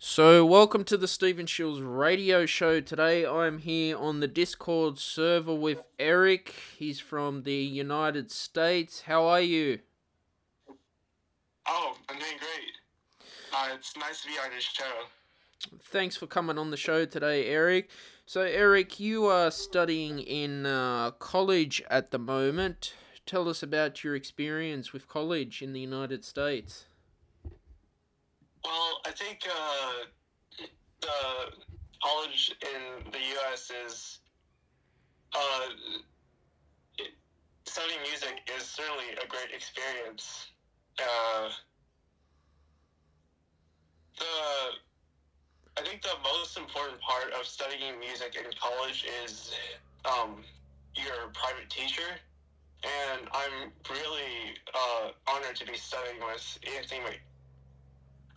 So, welcome to the Stephen Shiels radio show. Today I'm here on the Discord server with Eric. He's from the United States. How are you? Oh, I'm doing great. Uh, it's nice to be on your show. Thanks for coming on the show today, Eric. So, Eric, you are studying in uh, college at the moment. Tell us about your experience with college in the United States. I think uh, the college in the U.S. is uh, studying music is certainly a great experience. Uh, the I think the most important part of studying music in college is um, your private teacher, and I'm really uh, honored to be studying with Anthony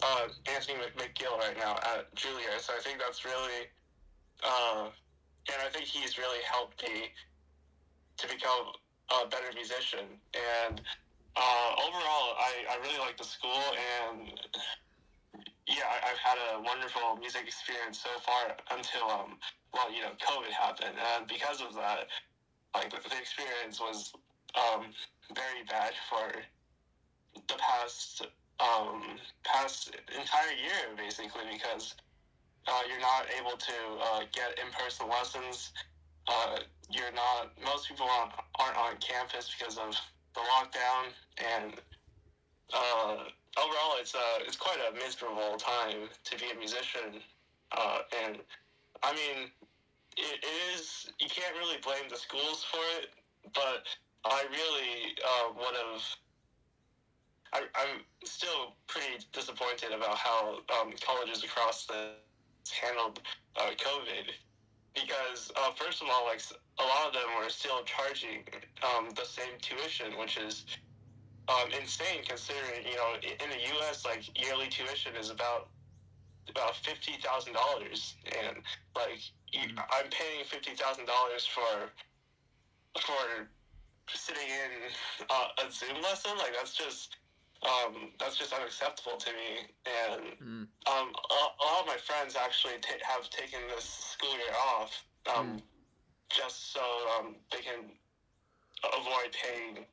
uh, Anthony McGill right now at Juilliard. So I think that's really, uh, and I think he's really helped me to become a better musician. And uh, overall, I, I really like the school, and yeah, I, I've had a wonderful music experience so far until um, well, you know, COVID happened, and because of that, like the, the experience was um, very bad for the past um, past entire year, basically, because uh, you're not able to uh, get in-person lessons. Uh, you're not. Most people aren't, aren't on campus because of the lockdown, and uh, overall, it's a it's quite a miserable time to be a musician. Uh, and I mean, it, it is. You can't really blame the schools for it, but I really uh, would have. I, I'm still pretty disappointed about how um, colleges across the handled uh, COVID because uh, first of all, like a lot of them were still charging um, the same tuition, which is um, insane considering you know in the U.S. like yearly tuition is about about fifty thousand dollars, and like you, I'm paying fifty thousand dollars for for sitting in uh, a Zoom lesson. Like that's just um, that's just unacceptable to me. And Mm. um, a, a lot of my friends actually ta have taken this school year off um, just so um, they can avoid paying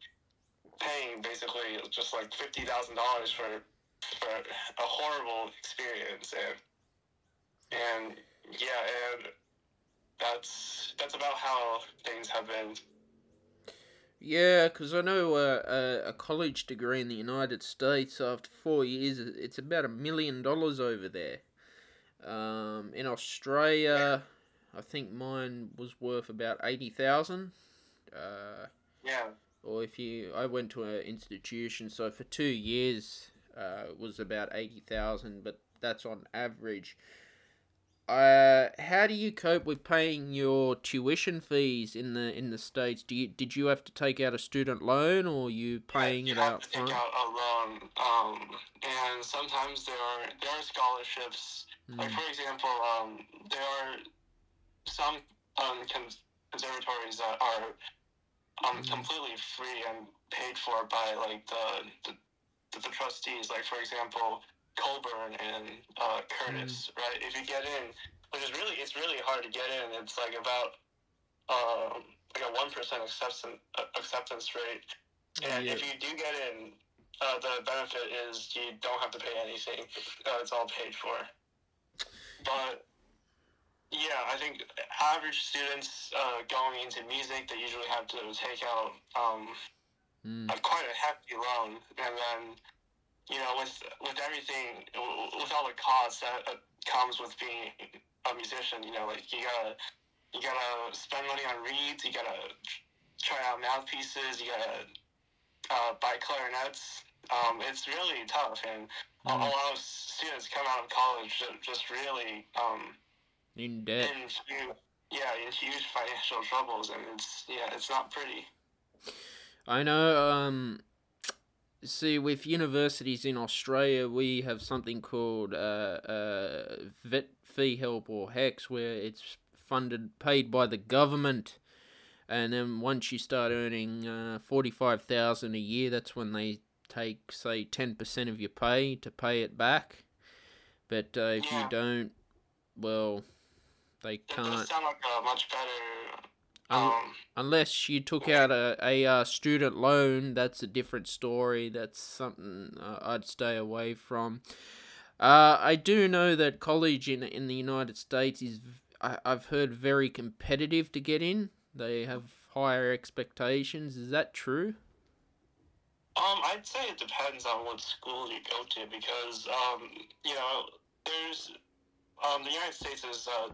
paying basically just like fifty thousand dollars for for a horrible experience and and yeah and that's that's about how things have been. Yeah, because I know uh, a, a college degree in the United States after four years, it's about a million dollars over there. Um, in Australia, I think mine was worth about eighty thousand. Uh, Yeah. or if you, I went to an institution, so for two years, uh, it was about eighty thousand, but that's on average. Uh, how do you cope with paying your tuition fees in the in the states? Do you did you have to take out a student loan, or you paying you it have out to take out a loan, um, and sometimes there are there are scholarships. Like Mm. for example, um, there are some um, conservatories that are um, Mhm. completely free and paid for by like the the, the, the trustees. Like for example, Colburn and uh, Curtis, right? If you get in, which is really it's really hard to get in. It's like about um, like a one percent acceptance acceptance rate. And Yeah. if you do get in, uh, the benefit is you don't have to pay anything. Uh, it's all paid for. But yeah, I think average students uh, going into music, they usually have to take out um, Mm. a, quite a hefty loan, and then you know with with everything, with all the costs that uh, comes with being a musician, you know, like you gotta you gotta spend money on reeds, you gotta try out mouthpieces, you gotta uh, buy clarinets. Um, it's really tough, and a, a Mm. lot of students come out of college just really um, In debt. in yeah, in huge financial troubles, and it's yeah, it's not pretty. I know. Um, see, with universities in Australia, we have something called uh, uh, vet fee help or HECS, where it's funded, paid by the government, and then once you start earning uh, forty five thousand a year, that's when they take say ten percent of your pay to pay it back. But uh, if you don't, well, they can't. does sound like a much better. Um, unless you took out a, a uh, student loan, that's a different story. That's something uh, I'd stay away from. Uh, I do know that college in in the United States is, I've heard, very competitive to get in. They have higher expectations. Is that true? Um, I'd say it depends on what school you go to because, um, you know, there's, um, the United States is a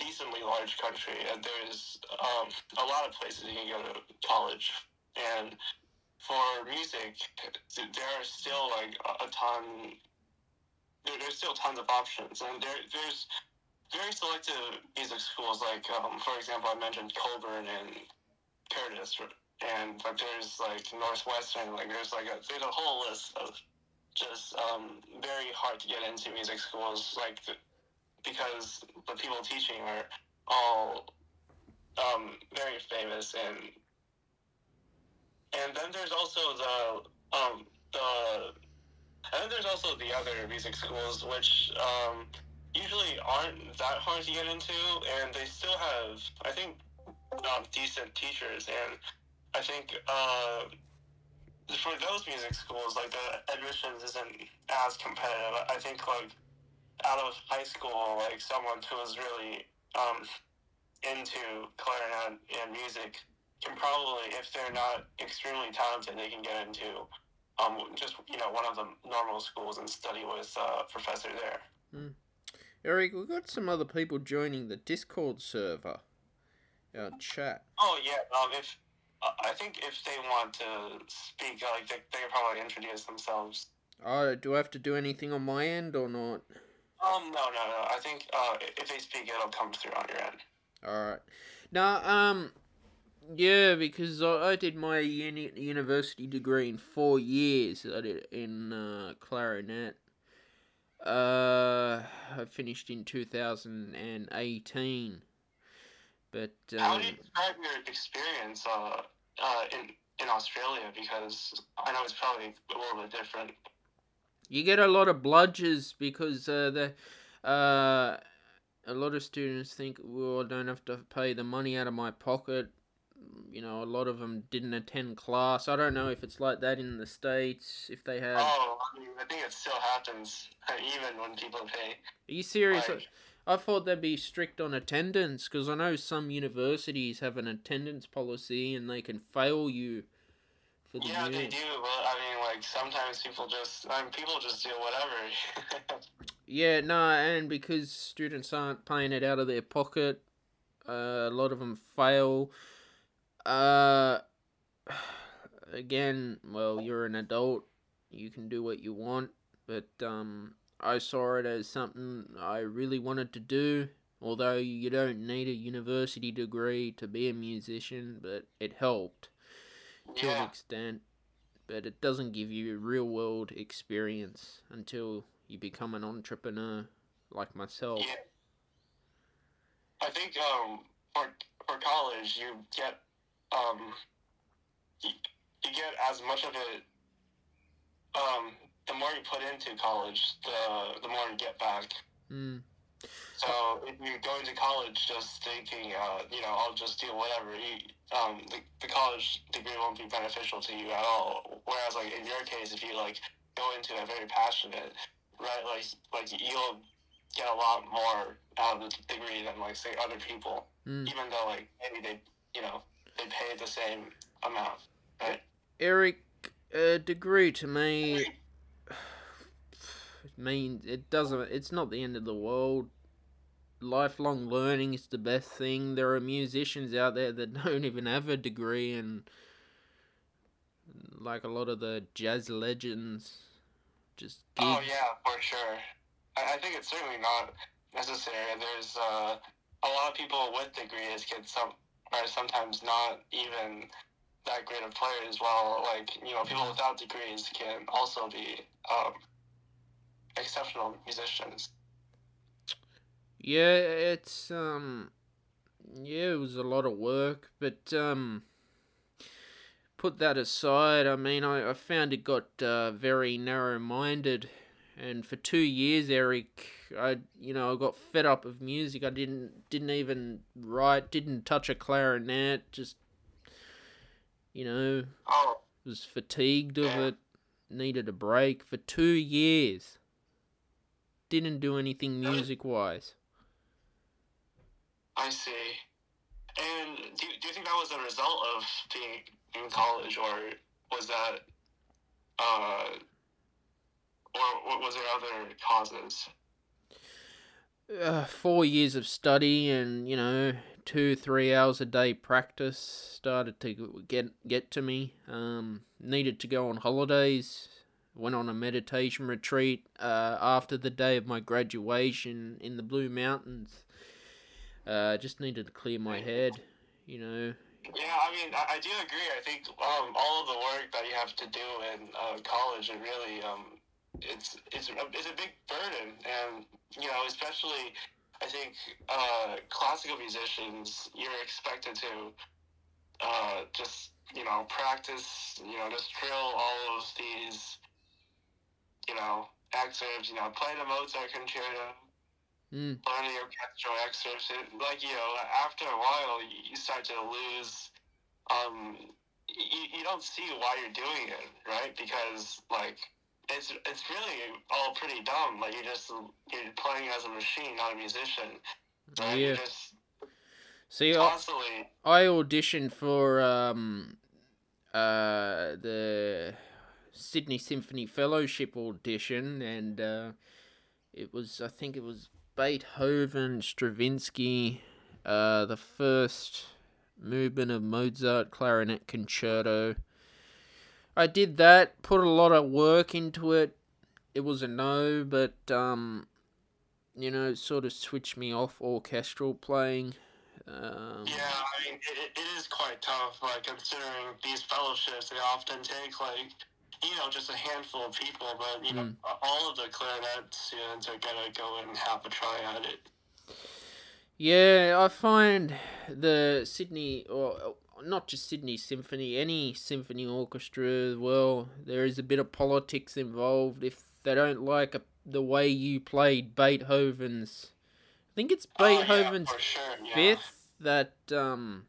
decently large country and there's, um, a lot of places you can go to college. And for music, there are still like a, ton, there, there's still tons of options and there, there's very selective music schools like, um, for example, I mentioned Colburn and Curtis and but there's like Northwestern, like there's like a there's a whole list of just um, very hard to get into music schools, like the, because the people teaching are all um, very famous, and and then there's also the um, the and then there's also the other music schools which um, usually aren't that hard to get into, and they still have I think um, decent teachers and. I think uh, for those music schools, like the admissions isn't as competitive. I think like out of high school, like someone who is really um, into clarinet and music can probably, if they're not extremely talented, they can get into um, just you know one of the normal schools and study with uh, a professor there. Eric, we've got some other people joining the Discord server. Our chat. Oh yeah, um, if uh, I think if they want to speak, uh, like they they can probably introduce themselves. Oh, do I have to do anything on my end or not? Um, no, no, no. I think uh, if they speak, it'll come through on your end. Alright. Now, um, yeah, because I, I did my uni- university degree in four years. I did it in uh, clarinet. Uh, I finished in 2018. But, How um, do you describe your experience uh, uh, in in Australia? Because I know it's probably a little bit different. You get a lot of bludgers because uh, the uh, a lot of students think, well, I don't have to pay the money out of my pocket. You know, a lot of them didn't attend class. I don't know if it's like that in the states. If they have, Oh, I mean, I think it still happens even when people pay. are you serious? Like, I thought they'd be strict on attendance because I know some universities have an attendance policy and they can fail you for the yeah, year. they do. But I mean, like sometimes people just, I mean, people just do whatever. Yeah, no, and because students aren't paying it out of their pocket, uh, a lot of them fail. Uh, again, well, you're an adult, you can do what you want, but um, I saw it as something I really wanted to do. Although you don't need a university degree to be a musician, but it helped to an extent. But it doesn't give you real world experience until you become an entrepreneur like myself. Yeah. I think um for for college you get um you, you get as much of it um the more you put into college the the more you get back. Mm. So if you go into college just thinking, uh, you know, I'll just do whatever, you, um, the, the college degree won't be beneficial to you at all. Whereas, like in your case, if you like go into it very passionate, right, like like you'll get a lot more out of the degree than like say other people, Mm. even though like maybe they, you know, they pay the same amount, right? Eric, a degree to me means it doesn't. It's not the end of the world. Lifelong learning is the best thing. There are musicians out there that don't even have a degree, and like a lot of the jazz legends, just gig. Oh yeah, for sure. I, I think it's certainly not necessary. There's uh, a lot of people with degrees get some are sometimes not even that great of players. While like you know people without degrees can also be um, exceptional musicians. Yeah, it's um yeah, it was a lot of work, but um put that aside, I mean I, I found it got uh, very narrow minded and for two years Eric I you know, I got fed up of music. I didn't didn't even write, didn't touch a clarinet, just you know, Oh, was fatigued of it, needed a break for two years. Didn't do anything music wise. I see. And do, do you think that was a result of being in college, or was that, uh, or wa- was there other causes? uh, four years of study and you know two three hours a day practice started to get get to me um, needed to go on holidays went on a meditation retreat uh, after the day of my graduation in the blue mountains. Uh, just needed to clear my head you know. Yeah, I mean, I, I do agree. I think um, all of the work that you have to do in uh, college, it really, um, it's it's a, it's a big burden, and you know, especially, I think uh, classical musicians, you're expected to uh, just you know practice, you know, just drill all of these, you know, excerpts, you know, play the Mozart concerto, mm, learn the orchestral excerpts. It, like you know, after a while, you, start to lose. Um, you, you don't see why you're doing it, right? Because like it's it's really all pretty dumb. Like you're just you're playing as a machine, not a musician. Right? yeah see I. I auditioned for um uh the Sydney Symphony Fellowship audition and uh it was I think it was Beethoven, Stravinsky, uh the first movement of Mozart clarinet concerto. I did that, put a lot of work into it. It was a no, but um you know, sort of switched me off orchestral playing. Um, Yeah, I mean, it, it- is quite tough. Like considering these fellowships, they often take like. You know, just a handful of people, but you know, Mm. all of the clarinet students are gonna go and have a try at it. Yeah, I find the Sydney, or not just Sydney Symphony, any symphony orchestra, well, there is a bit of politics involved. If they don't like a, the way you played Beethoven's, I think it's Oh, yeah, Beethoven's sure, yeah. fifth that um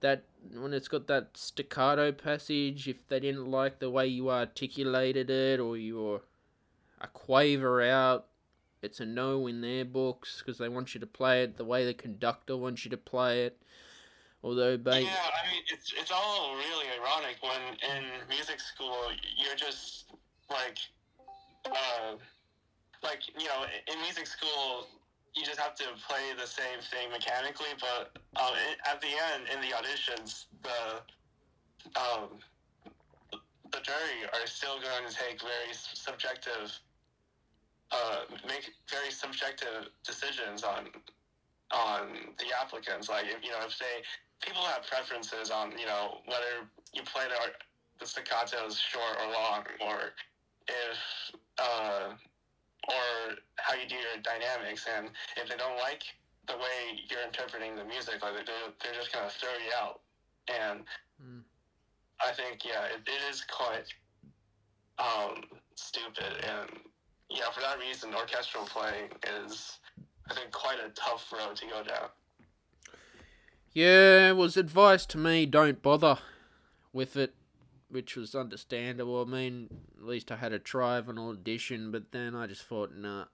that when it's got that staccato passage, if they didn't like the way you articulated it or you were a quaver out, it's a no in their books because they want you to play it the way the conductor wants you to play it. Although, ba- Yeah, I mean, it's it's all really ironic when in music school you're just like, uh, like you know, in music school you just have to play the same thing mechanically, but um, i at the end in the auditions, the um, the jury are still going to take very subjective, uh, make very subjective decisions on on the applicants. Like, if, you know, if they people have preferences on you know whether you play the the staccatos short or long, or if uh, or how you do your dynamics, and if they don't like the way you're interpreting the music, like they're they're just gonna throw you out. And Mm. I think yeah, it, it is quite um, stupid, and yeah, for that reason, orchestral playing is, I think, quite a tough road to go down. Yeah, it was advice to me don't bother with it, which was understandable. I mean, at least I had a try of an audition, but then I just thought, nah,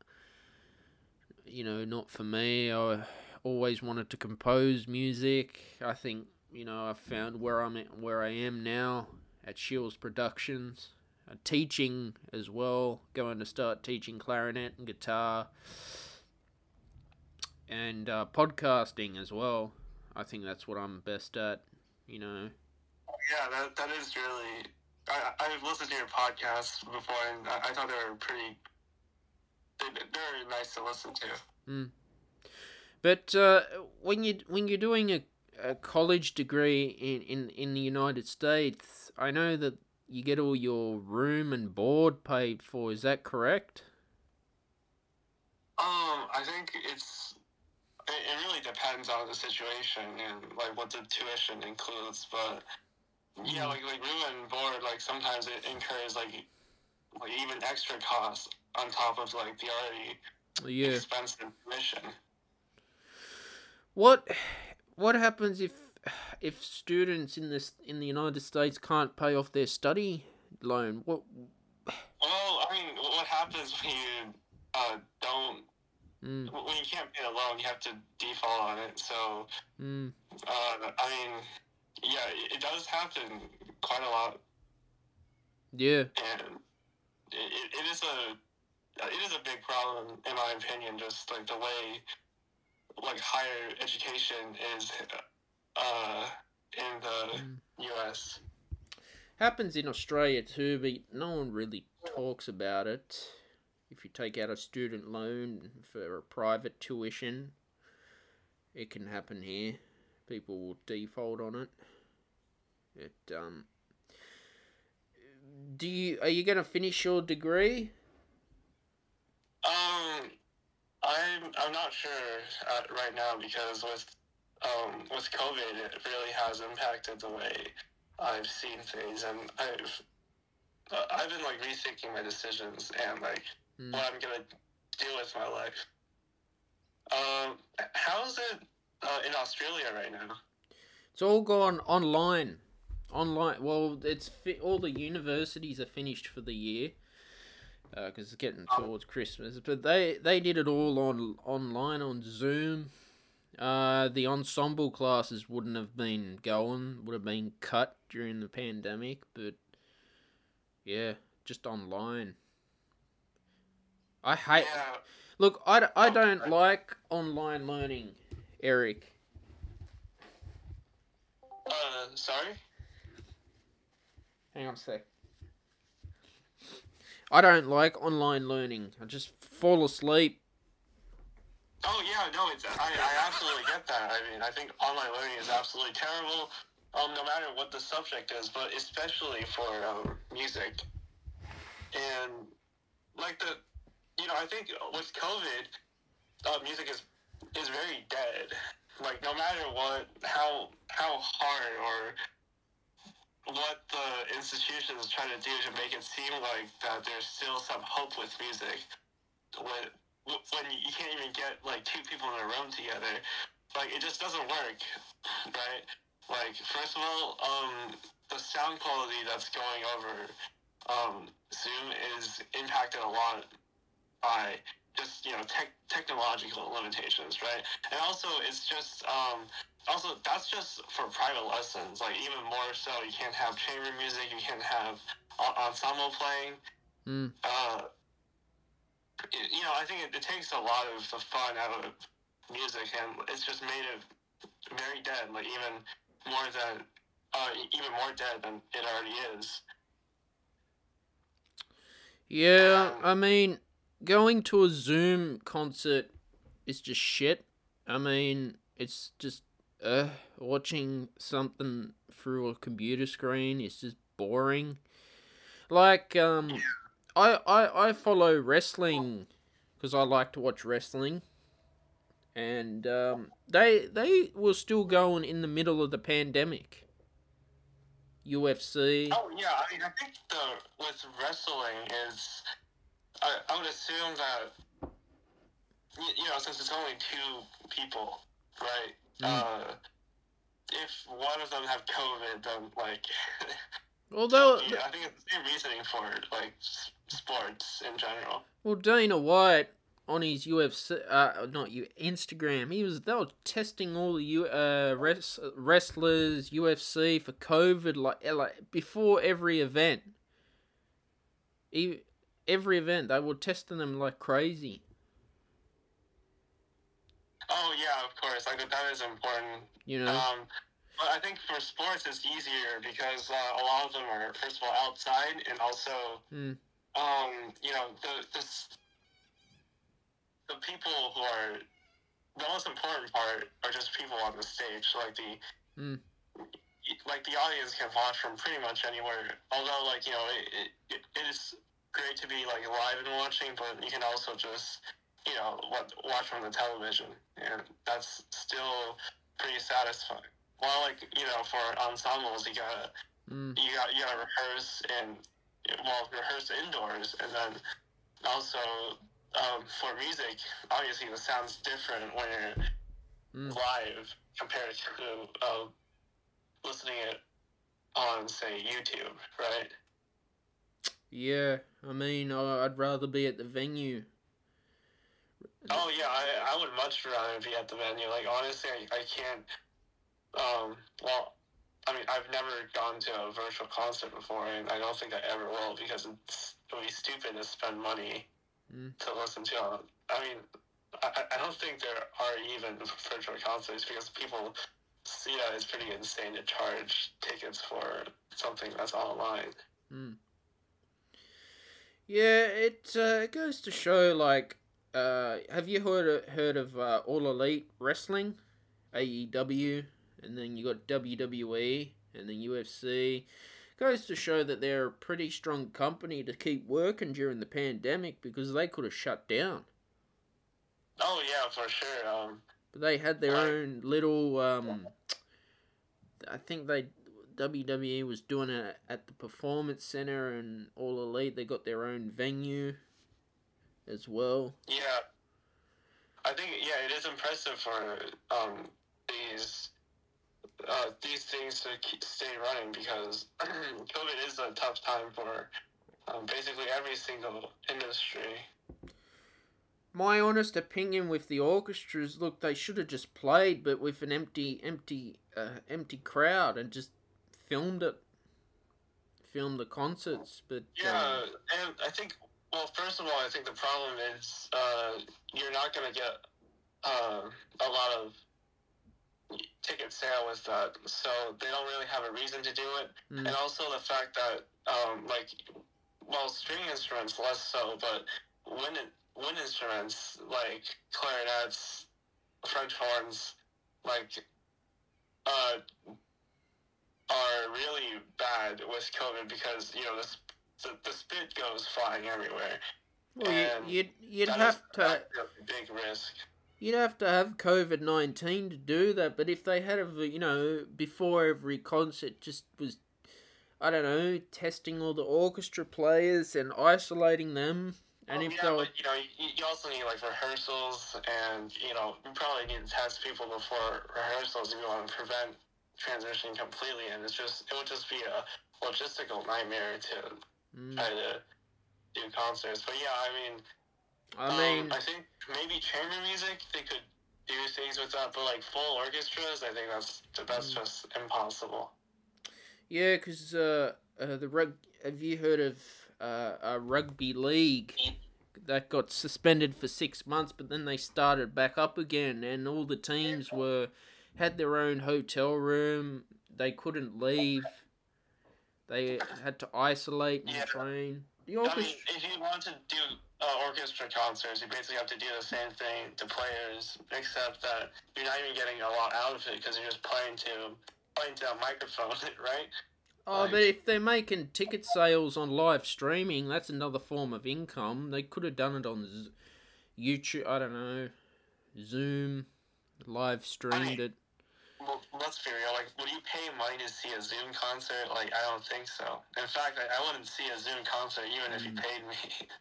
you know, not for me. I always wanted to compose music. I think, you know, I found where I'm at, where I am now at Shiels Productions. Uh, teaching as well, going to start teaching clarinet and guitar, and uh, podcasting as well. I think that's what I'm best at, you know. Yeah, that, that is really. I, I've listened to your podcasts before, and I, I thought they were pretty. They, they're nice to listen to. Mm. But uh, when you when you're doing a, a college degree in, in, in the United States, I know that you get all your room and board paid for. Is that correct? Um, I think it's it, it really depends on the situation and like what the tuition includes, but yeah, like like room and board, like sometimes it incurs like like even extra costs on top of like the already Yeah. expensive tuition. What what happens if if students in this in the United States can't pay off their study loan? What? Well, I mean, what happens when you uh, don't Mm, when you can't pay a loan, you have to default on it. So, mm, uh, I mean, yeah, it, does happen quite a lot, yeah. and it, it, it is a it is a big problem in my opinion. Just like the way like higher education is uh, in the Mm. U.S. Happens in Australia too, but no one really talks about it. If you take out a student loan for a private tuition, it can happen here. People will default on it. It um. Do you are you gonna finish your degree? Um, I'm I'm not sure uh, right now because with um with COVID, it really has impacted the way I've seen things, and I've uh, I've been like rethinking my decisions and like Mm. what I'm gonna do with my life. Um, how's it uh, in Australia right now? It's all gone online. Online. Well, it's fi- all the universities are finished for the year because it's getting towards Christmas. But they they did it all on online on Zoom. Uh, the ensemble classes wouldn't have been going. Would have been cut during the pandemic. But yeah, just online. I hate. Yeah, Look, I don't like online learning, Eric. uh, sorry. Hang on a sec. I don't like online learning. I just fall asleep. Oh yeah, no, it's I, I absolutely get that. I mean, I think online learning is absolutely terrible, um, no matter what the subject is, but especially for um, music. And like the, you know, I think with COVID, uh, music is is very dead. Like no matter what, how how hard or what the institutions try to do to make it seem like that there's still some hope with music, when when you can't even get like two people in a room together, like it just doesn't work, right? Like first of all, um, the sound quality that's going over um, Zoom is impacted a lot by just you know tech technological limitations, right? And also it's just um, also that's just for private lessons. Like even more so, you can't have chamber music, you can't have en- ensemble playing. Mm. Uh, you know, I think it, it takes a lot of the fun out of music, and it's just made it very dead. Like even more than uh, even more dead than it already is. Yeah, I mean, going to a Zoom concert is just shit. I mean, it's just uh watching something through a computer screen is just boring. Like um I I I follow wrestling cuz I like to watch wrestling. And um they they were still going in the middle of the pandemic. UFC. Oh yeah, I mean, I think the with wrestling is I, I would assume that you know since it's only two people, right? Uh, if one of them have COVID, then like. Although, yeah, I think it's the same reasoning for like sports in general. well, Dana White on his UFC, uh, not you Instagram, he was they were testing all the U, uh, res, wrestlers UFC for COVID like like before every event. E- every event they were testing them like crazy. Oh yeah, of course. Like that is important. You know. Um, but I think for sports it's easier because uh, a lot of them are first of all outside and also Mm. um, you know the this the people who are the most important part are just people on the stage like the Mm. like the audience can watch from pretty much anywhere although like you know it, it, it is great to be like live and watching but you can also just you know what, watch from the television and that's still pretty satisfying while like you know for ensembles you gotta Mm. you got you gotta rehearse and well rehearse indoors and then also um, for music obviously the sound's different when you're Mm. live compared to uh, listening it on say YouTube right Yeah, I mean, I'd rather be at the venue. oh yeah I, I would much rather be at the venue like honestly I, I can't um well I mean I've never gone to a virtual concert before and I don't think I ever will because it's it would be stupid to spend money Mm. to listen to I mean I, I- don't think there are even virtual concerts because people see that it's pretty insane to charge tickets for something that's online. Yeah, it uh, goes to show like, uh, have you heard of, heard of uh, All Elite Wrestling, AEW, and then you got WWE and then UFC. Goes to show that they're a pretty strong company to keep working during the pandemic because they could have shut down, Oh yeah, for sure. Um, but they had their Right. own little. Um, I think they WWE was doing it at the Performance Center and All Elite. They got their own venue as well. yeah, I think yeah, it is impressive for um, these uh, these things to keep, stay running because COVID is a tough time for um, basically every single industry. My honest opinion with the orchestras, look, they should have just played, but with an empty, empty, uh, empty crowd and just filmed it, filmed the concerts. But Yeah, um, and I think well, first of all, I think the problem is uh, you're not going to get uh, a lot of ticket sale with that, so they don't really have a reason to do it. Mm. And also the fact that um, like well, string instruments less so, but wind wind instruments like clarinets, French horns, like uh, are really bad with COVID because you know the the, the spit goes flying everywhere. well, and you, you'd you'd have to big risk. you'd have to have COVID nineteen to do that. But if they had a you know before every concert just was. I don't know, testing all the orchestra players and isolating them, oh, and Oh, if yeah, they were but you know, you, you also need like rehearsals, and you know, you probably need to test people before rehearsals if you want to prevent transition completely. And it's just it would just be a logistical nightmare to Mm, try to do concerts. But yeah, I mean, I um, mean, I think maybe chamber music they could do things with that, but like full orchestras, I think that's that's Mm. just impossible. Yeah, because uh, uh, the rug. Have you heard of uh, a rugby league that got suspended for six months, but then they started back up again, and all the teams were had their own hotel room. They couldn't leave. They had to isolate and Yeah. train. The I mean, if you want to do uh, orchestra concerts, you basically have to do the same thing to players, except that you're not even getting a lot out of it because you're just playing to playing to a microphone, right? Oh, like- but if they're making ticket sales on live streaming, that's another form of income. They could have done it on Z- YouTube. I don't know, Zoom, live streamed it. Well, let's be real. Like, would you pay money to see a Zoom concert? Like, I don't think so. In fact, I, I wouldn't see a Zoom concert even if you Mm. paid me.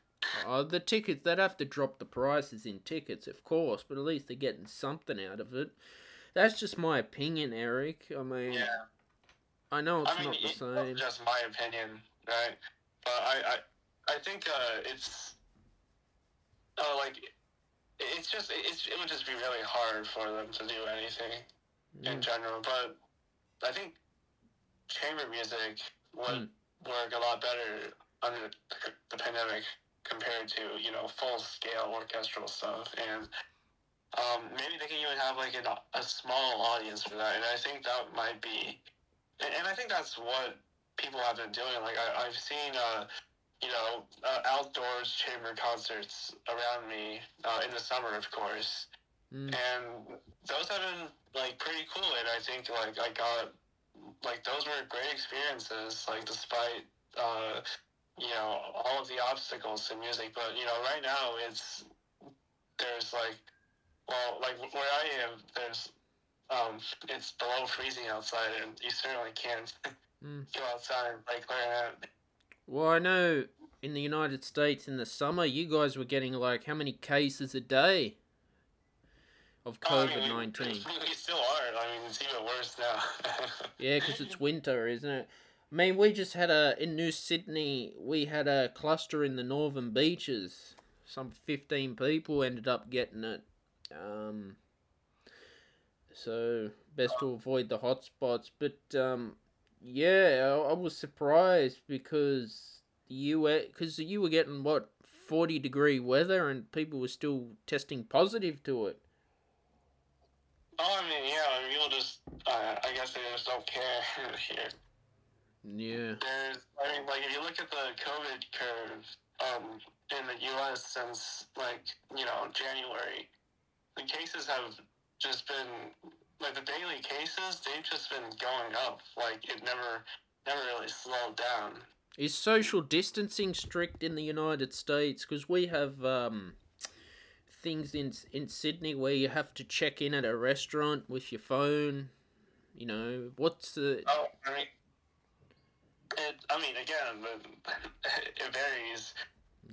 Oh, the tickets, they'd have to drop the prices in tickets, of course, but at least they're getting something out of it. That's just my opinion, Eric. I mean, Yeah. I know it's I mean, not the it's same. just my opinion, right? But I, I, I think uh, it's, uh, like, it's just it's it would just be really hard for them to do anything in Mm. general. But I think chamber music would work a lot better under the, the pandemic compared to you know full scale orchestral stuff and. Um, maybe they can even have like an, a small audience for that, and I think that might be, and, and I think that's what people have been doing. Like I, I've seen, uh, you know, uh, outdoors chamber concerts around me uh, in the summer, of course, Mm. and those have been like pretty cool. And I think like I got like those were great experiences. Like despite uh, you know all of the obstacles to music, but you know right now it's there's like well like where I am there's um it's below freezing outside and you certainly can't Mm. go outside and play clarinet. Well, I know in the United States in the summer, you guys were getting like how many cases a day of Oh, I mean, COVID we- 19? We, still are. I mean, it's even worse now. Yeah, because it's winter, isn't it? I mean, we just had a in New Sydney. We had a cluster in the northern beaches. Some fifteen people ended up getting it. Um, so best to avoid the hot spots. But um, yeah, I, I was surprised because you because you were getting what forty degree weather and people were still testing positive to it. Oh, I mean, yeah. I mean, people just. Uh, I guess they just don't care here. Yeah. There's, I mean, like if you look at the COVID curve um, in the U.S. since like you know January, the cases have just been like the daily cases. They've just been going up. Like it never, never really slowed down. Is social distancing strict in the United States? Because we have um, things in in Sydney where you have to check in at a restaurant with your phone. You know what's the Oh, I mean, it. I mean, again, it varies.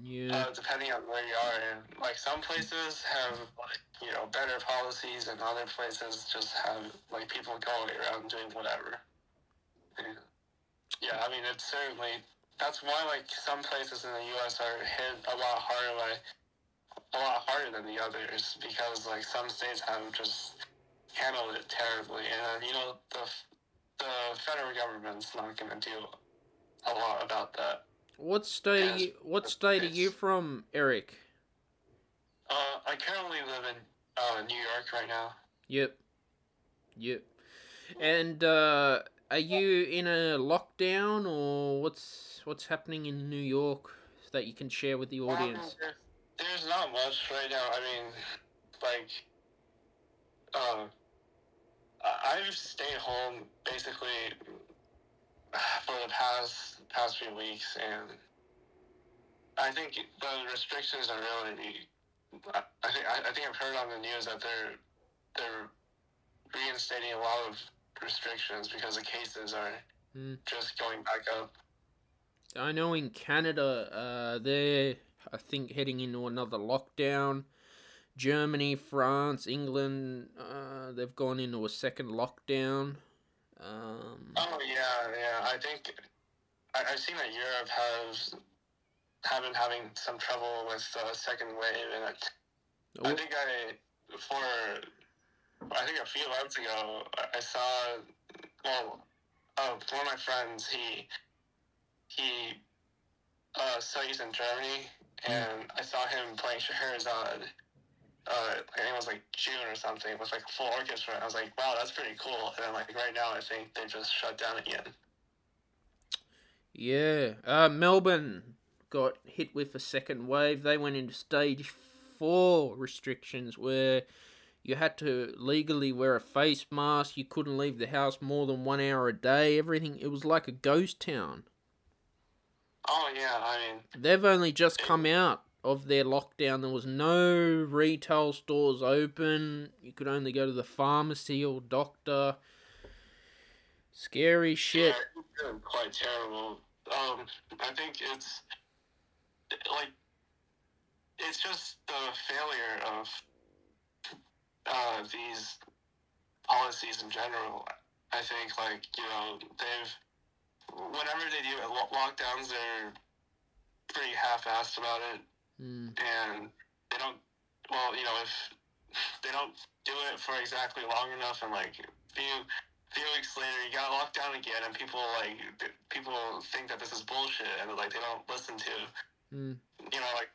yeah uh, depending on where you are. Like some places have like you know better policies, and other places just have like people going around doing whatever. And, yeah, I mean it's certainly that's why like some places in the U.S. are hit a lot harder, like a lot harder than the others because like some states have just handled it terribly, and you know the the federal government's not going to do a lot about that. what state are you, what state are you from, Eric? Uh, I currently live in uh, New York right now. Yep, yep. And uh, are you in a lockdown or what's what's happening in New York that you can share with the audience? Um, there's, not much right now. I mean, like, uh, I- I've stayed home basically for the past past few weeks, and I think the restrictions are really. I I think I, I think I've heard on the news that they're they're reinstating a lot of restrictions because the cases are Hmm. just going back up. I know in Canada, uh, they're I think heading into another lockdown. Germany, France, England, uh, they've gone into a second lockdown. Um, Oh yeah, yeah. I think I, I've seen that Europe has have been having some trouble with the second wave, and it, I oh, think I for I think a few months ago I- I saw well uh, one of my friends he he uh, studies in Germany, and I saw him playing Scheherazade. Uh, I think it was like June or something with like a full orchestra. I was like, wow, that's pretty cool. And then like right now, I think they just shut down again. yeah, uh, Melbourne got hit with a second wave. They went into stage four restrictions where you had to legally wear a face mask. You couldn't leave the house more than one hour a day. Everything. It was like a ghost town. Oh yeah, I mean, They've only just come out of their lockdown. There was no retail stores open. You could only go to the pharmacy or doctor. Scary shit. Yeah, quite terrible. Um, I think it's like it's just the failure of uh, these policies in general. I think, like you know, they've whenever they do lo- lockdowns, they're pretty half-assed about it, Mm. and they don't. Well, you know, if they don't do it for exactly long enough, and like few few weeks later, you got locked down again, and people like people think that this is bullshit, and like they don't listen to Mm. you know, like,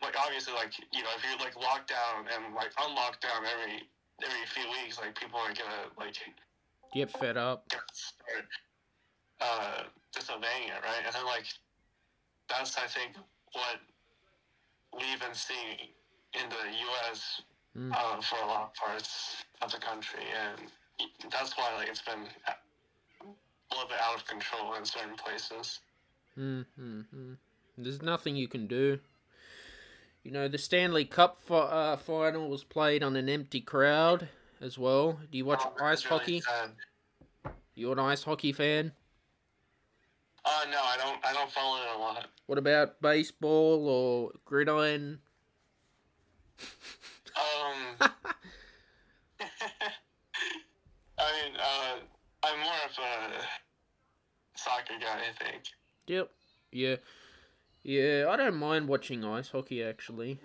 like obviously, like you know, if you're like locked down and like unlocked down every every few weeks, like people are gonna like Get fed up. start uh, disobeying it, right? And then like that's I think what we've been seeing in the U.S. Mm. Uh, for a lot of parts of the country, and that's why like it's been a little bit out of control in certain places. Mm, mm, mm. There's nothing you can do. You know, the Stanley Cup fi- uh, final was played on an empty crowd as well. Do you watch Um, ice really hockey? sad. You an ice hockey fan? Uh, no, I don't. I don't follow it a lot. What about baseball or gridiron? Um, I mean, uh, I'm more of a soccer guy, I think. Yep. Yeah. Yeah, I don't mind watching ice hockey actually.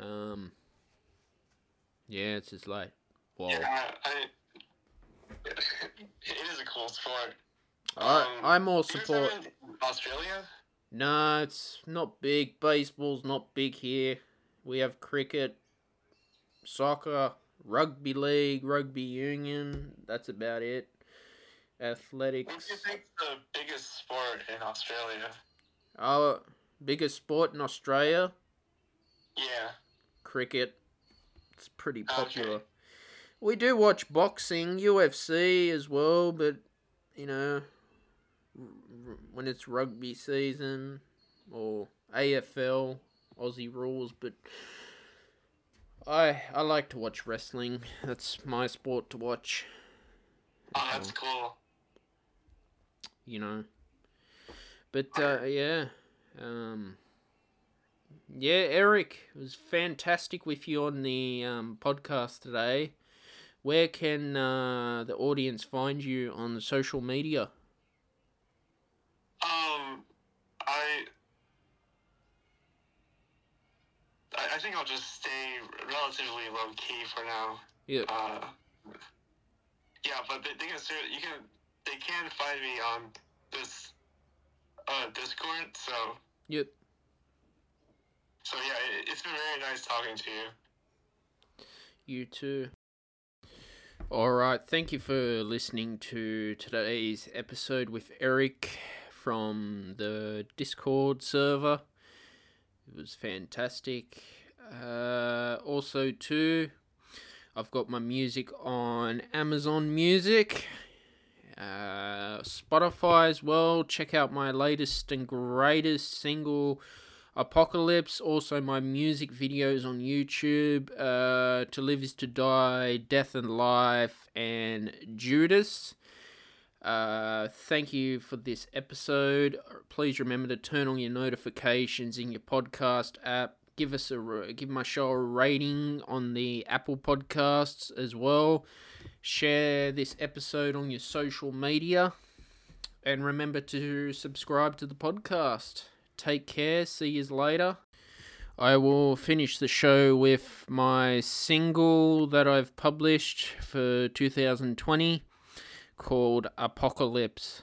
Um. Yeah, it's just like, wow. Yeah, I, I, it is a cool sport. I Um, I more you guys support. Australia. No, it's not big. Baseball's not big here. We have cricket, soccer, rugby league, rugby union. That's about it. Athletics. What do you think the biggest sport in Australia? Our biggest sport in Australia, Yeah. cricket. It's pretty Okay. popular. We do watch boxing, UFC as well, but you know, when it's rugby season or AFL, Aussie rules, but I I like to watch wrestling. That's my sport to watch, Oh, that's cool. you know. But uh, yeah, um, yeah, Eric, it was fantastic with you on the um, podcast today. Where can uh, the audience find you on social media? Um, I, I, I think I'll just stay relatively low key for now. Yeah, Uh, yeah, but the thing is, there- you can they can find me on this uh Discord. So yep. so yeah, it, it's been very nice talking to you. You too. Alright, thank you for listening to today's episode with Eric from the Discord server. It was fantastic. Uh, also, too, I've got my music on Amazon Music, uh, Spotify as well. Check out my latest and greatest single, Apocalypse. Also, my music videos on YouTube, uh, To Live Is To Die, Death and Life, and Judas. Uh, thank you for this episode. Please remember to turn on your notifications in your podcast app. Give us a give my show a rating on the Apple Podcasts as well. Share this episode on your social media, and remember to subscribe to the podcast. Take care. See you later. I will finish the show with my single that I've published for 2020 called Apocalypse.